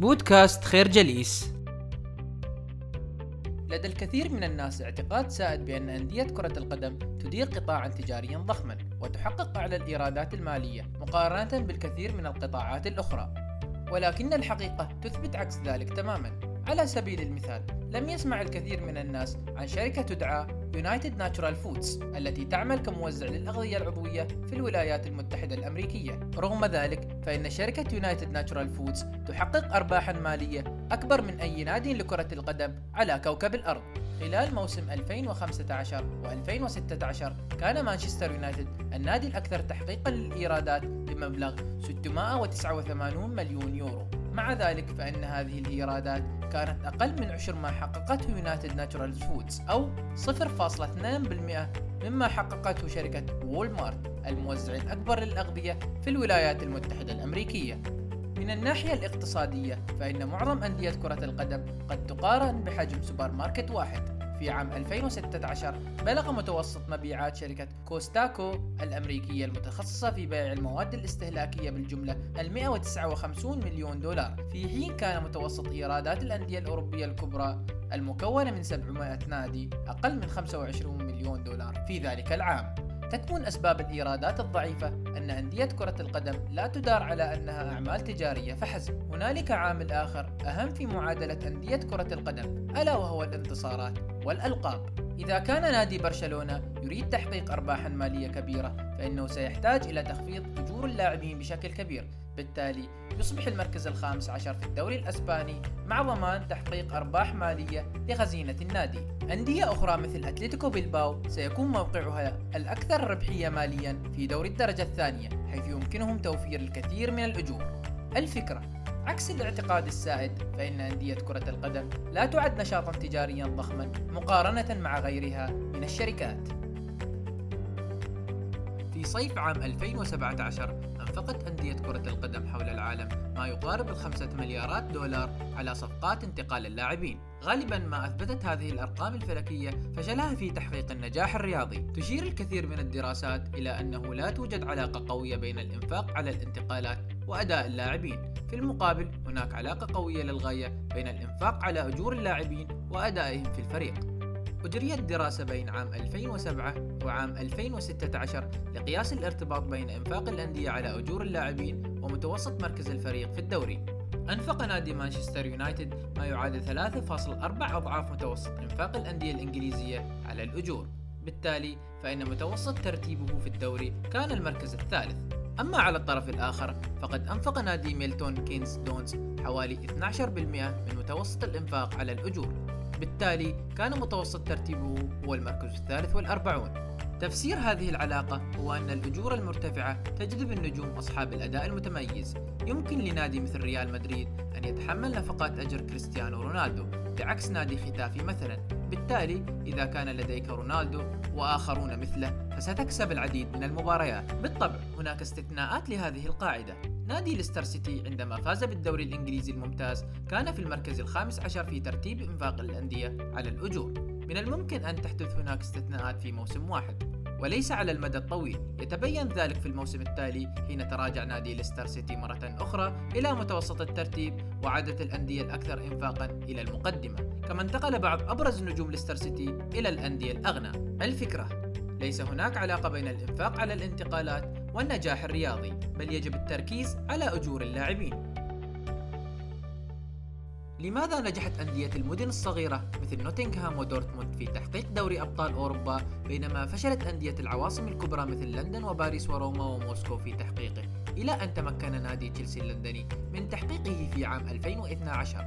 بودكاست خير جليس. لدى الكثير من الناس اعتقاد سائد بأن أندية كرة القدم تدير قطاعا تجاريا ضخما وتحقق أعلى الإيرادات المالية مقارنة بالكثير من القطاعات الأخرى ولكن الحقيقة تثبت عكس ذلك تماما. على سبيل المثال لم يسمع الكثير من الناس عن شركة تدعى يونايتد ناتشورال فودز التي تعمل كموزع للأغذية العضوية في الولايات المتحدة الأمريكية. رغم ذلك فإن شركة يونايتد ناتشورال فودز تحقق أرباحا مالية أكبر من أي نادي لكرة القدم على كوكب الأرض. خلال موسم 2015 و2016 كان مانشستر يونايتد النادي الأكثر تحقيقا للإيرادات بمبلغ 689 مليون يورو. مع ذلك فإن هذه الإيرادات كانت أقل من عشر ما حققته يونايتد ناتشورال فودز أو 0.2% مما حققته شركة وول مارت الموزع الأكبر للأغذية في الولايات المتحدة الأمريكية. من الناحية الاقتصادية فإن معظم أندية كرة القدم قد تقارن بحجم سوبر ماركت واحد. في عام 2016 بلغ متوسط مبيعات شركة كوستكو الأمريكية المتخصصة في بيع المواد الاستهلاكية بالجملة ال 159 مليون دولار. في حين كان متوسط إيرادات الأندية الأوروبية الكبرى المكونة من 700 نادي أقل من 25 مليون دولار في ذلك العام. تكمن أسباب الإيرادات الضعيفة. أن أندية كرة القدم لا تدار على أنها أعمال تجارية فحسب. هنالك عامل آخر أهم في معادلة أندية كرة القدم ألا وهو الانتصارات والألقاب. إذا كان نادي برشلونة يريد تحقيق أرباحا مالية كبيرة فإنه سيحتاج إلى تخفيض أجور اللاعبين بشكل كبير. بالتالي يصبح المركز الخامس عشر في الدوري الأسباني مع ضمان تحقيق أرباح مالية لخزينة النادي. أندية أخرى مثل أتلتيكو بيلباو سيكون موقعها الأكثر ربحية ماليا في دوري الدرجة الثانية حيث يمكنهم توفير الكثير من الأجور. الفكرة عكس الاعتقاد السائد فإن أندية كرة القدم لا تعد نشاطا تجاريا ضخما مقارنة مع غيرها من الشركات. في صيف عام 2017 أنفقت أندية كرة القدم حول العالم ما يقارب الخمسة مليارات دولار على صفقات انتقال اللاعبين. غالبا ما أثبتت هذه الأرقام الفلكية فشلها في تحقيق النجاح الرياضي. تشير الكثير من الدراسات إلى أنه لا توجد علاقة قوية بين الإنفاق على الانتقالات وأداء اللاعبين. في المقابل هناك علاقة قوية للغاية بين الإنفاق على أجور اللاعبين وأدائهم في الفريق. أجريت دراسة بين عام 2007 وعام 2016 لقياس الارتباط بين إنفاق الأندية على أجور اللاعبين ومتوسط مركز الفريق في الدوري. أنفق نادي مانشستر يونايتد ما يعادل 3.4 أضعاف متوسط إنفاق الأندية الإنجليزية على الأجور. بالتالي فإن متوسط ترتيبه في الدوري كان المركز الثالث. أما على الطرف الآخر فقد أنفق نادي ميلتون كينز دونز حوالي 12% من متوسط الإنفاق على الأجور بالتالي كان متوسط ترتيبه هو المركز الثالث والأربعون. تفسير هذه العلاقة هو أن الأجور المرتفعة تجذب النجوم أصحاب الأداء المتميز. يمكن لنادي مثل ريال مدريد أن يتحمل نفقات أجر كريستيانو رونالدو بعكس نادي خيتافي مثلا. بالتالي إذا كان لديك رونالدو وآخرون مثله فستكسب العديد من المباريات. بالطبع هناك استثناءات لهذه القاعدة. نادي ليستر سيتي عندما فاز بالدوري الإنجليزي الممتاز كان في المركز الخامس عشر في ترتيب إنفاق الأندية على الأجور. من الممكن أن تحدث هناك استثناءات في موسم واحد وليس على المدى الطويل. يتبين ذلك في الموسم التالي حين تراجع نادي ليستر سيتي مرة أخرى إلى متوسط الترتيب وعادت الأندية الأكثر إنفاقا إلى المقدمة. كما انتقل بعض أبرز نجوم ليستر سيتي إلى الأندية الأغنى. الفكرة ليس هناك علاقة بين الإنفاق على الانتقالات والنجاح الرياضي بل يجب التركيز على أجور اللاعبين. لماذا نجحت أندية المدن الصغيرة مثل نوتنغهام ودورتموند في تحقيق دوري أبطال أوروبا بينما فشلت أندية العواصم الكبرى مثل لندن وباريس وروما وموسكو في تحقيقه؟ إلى أن تمكن نادي تشيلسي اللندني من تحقيقه في عام 2012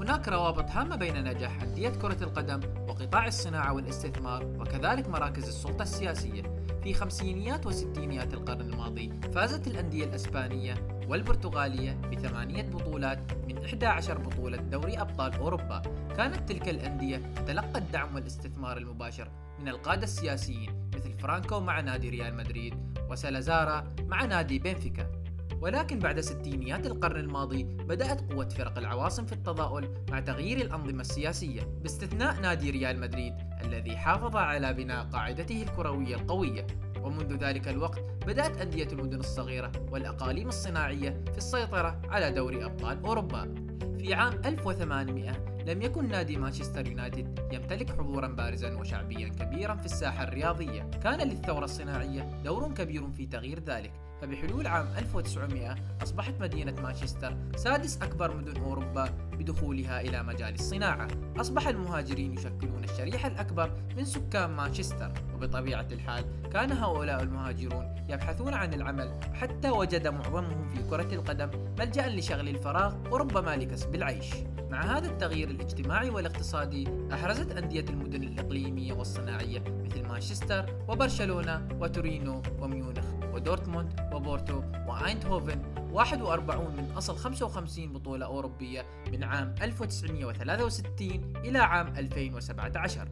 هناك روابط هامة بين نجاح أندية كرة القدم وقطاع الصناعة والاستثمار وكذلك مراكز السلطة السياسية. في خمسينيات وستينيات القرن الماضي فازت الأندية الأسبانية والبرتغالية بثمانية بطولات من 11 بطولة دوري أبطال أوروبا. كانت تلك الأندية تلقى الدعم والاستثمار المباشر من القادة السياسيين مثل فرانكو مع نادي ريال مدريد وسالازارا مع نادي بنفيكا. ولكن بعد ستينيات القرن الماضي بدأت قوة فرق العواصم في التضاؤل مع تغيير الأنظمة السياسية باستثناء نادي ريال مدريد الذي حافظ على بناء قاعدته الكروية القوية. ومنذ ذلك الوقت بدأت أندية المدن الصغيرة والأقاليم الصناعية في السيطرة على دوري أبطال أوروبا. في عام 1800 لم يكن نادي مانشستر يونايتد يمتلك حضورا بارزا وشعبيا كبيرا في الساحة الرياضية. كان للثورة الصناعية دور كبير في تغيير ذلك. فبحلول عام 1900 أصبحت مدينة مانشستر سادس أكبر مدن أوروبا بدخولها إلى مجال الصناعة. أصبح المهاجرين يشكلون الشريحة الأكبر من سكان مانشستر وبطبيعة الحال كان هؤلاء المهاجرون يبحثون عن العمل حتى وجد معظمهم في كرة القدم ملجأ لشغل الفراغ وربما لكسب العيش. مع هذا التغيير الاجتماعي والاقتصادي أحرزت أندية المدن الإقليمية والصناعية مثل مانشستر وبرشلونة وتورينو وميونخ. ودورتموند وبورتو وأيندهوفن 41 من أصل 55 بطولة أوروبية من عام 1963 إلى عام 2017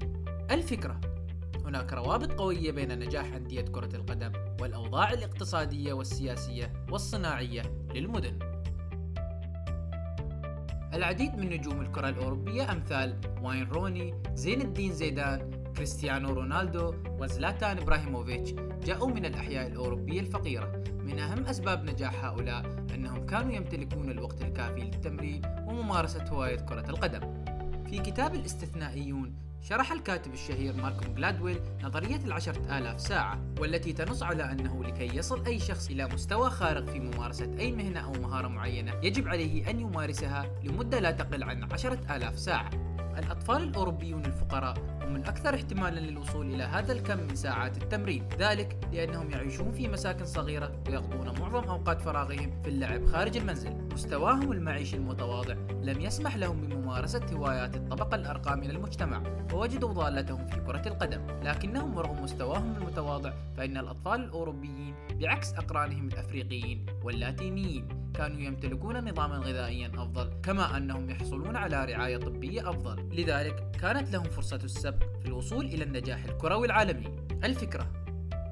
الفكرة هناك روابط قوية بين نجاح أندية كرة القدم والأوضاع الاقتصادية والسياسية والصناعية للمدن. العديد من نجوم الكرة الأوروبية أمثال واين روني، زين الدين زيدان، كريستيانو رونالدو وزلاتان إبراهيموفيتش جاءوا من الأحياء الأوروبية الفقيرة. من أهم أسباب نجاح هؤلاء أنهم كانوا يمتلكون الوقت الكافي للتمرين وممارسة هواية كرة القدم. في كتاب الاستثنائيون شرح الكاتب الشهير ماركوم جلادويل نظرية العشرة آلاف ساعة والتي تنص على أنه لكي يصل أي شخص إلى مستوى خارق في ممارسة أي مهنة أو مهارة معينة يجب عليه أن يمارسها لمدة لا تقل عن عشرة آلاف ساعة. الأطفال الأوروبيون الفقراء هم الأكثر احتمالا للوصول إلى هذا الكم من ساعات التمرين. ذلك لأنهم يعيشون في مساكن صغيرة ويقضون معظم أوقات فراغهم في اللعب خارج المنزل. مستواهم المعيشي المتواضع لم يسمح لهم بممارسة هوايات الطبقة الأرقى من المجتمع ووجدوا ضالتهم في كرة القدم. لكنهم رغم مستواهم المتواضع فإن الأطفال الأوروبيين بعكس أقرانهم الأفريقيين واللاتينيين كانوا يمتلكون نظاما غذائيا أفضل كما أنهم يحصلون على رعاية طبية أفضل. لذلك كانت لهم فرصة السبق في الوصول إلى النجاح الكروي العالمي. الفكرة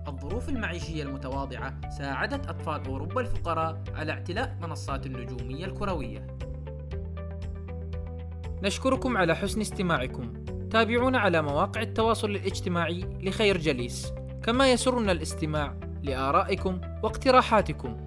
الظروف المعيشية المتواضعة ساعدت أطفال أوروبا الفقراء على اعتلاء منصات النجومية الكروية. نشكركم على حسن استماعكم. تابعونا على مواقع التواصل الاجتماعي لخير جليس. كما يسرنا الاستماع لآرائكم واقتراحاتكم.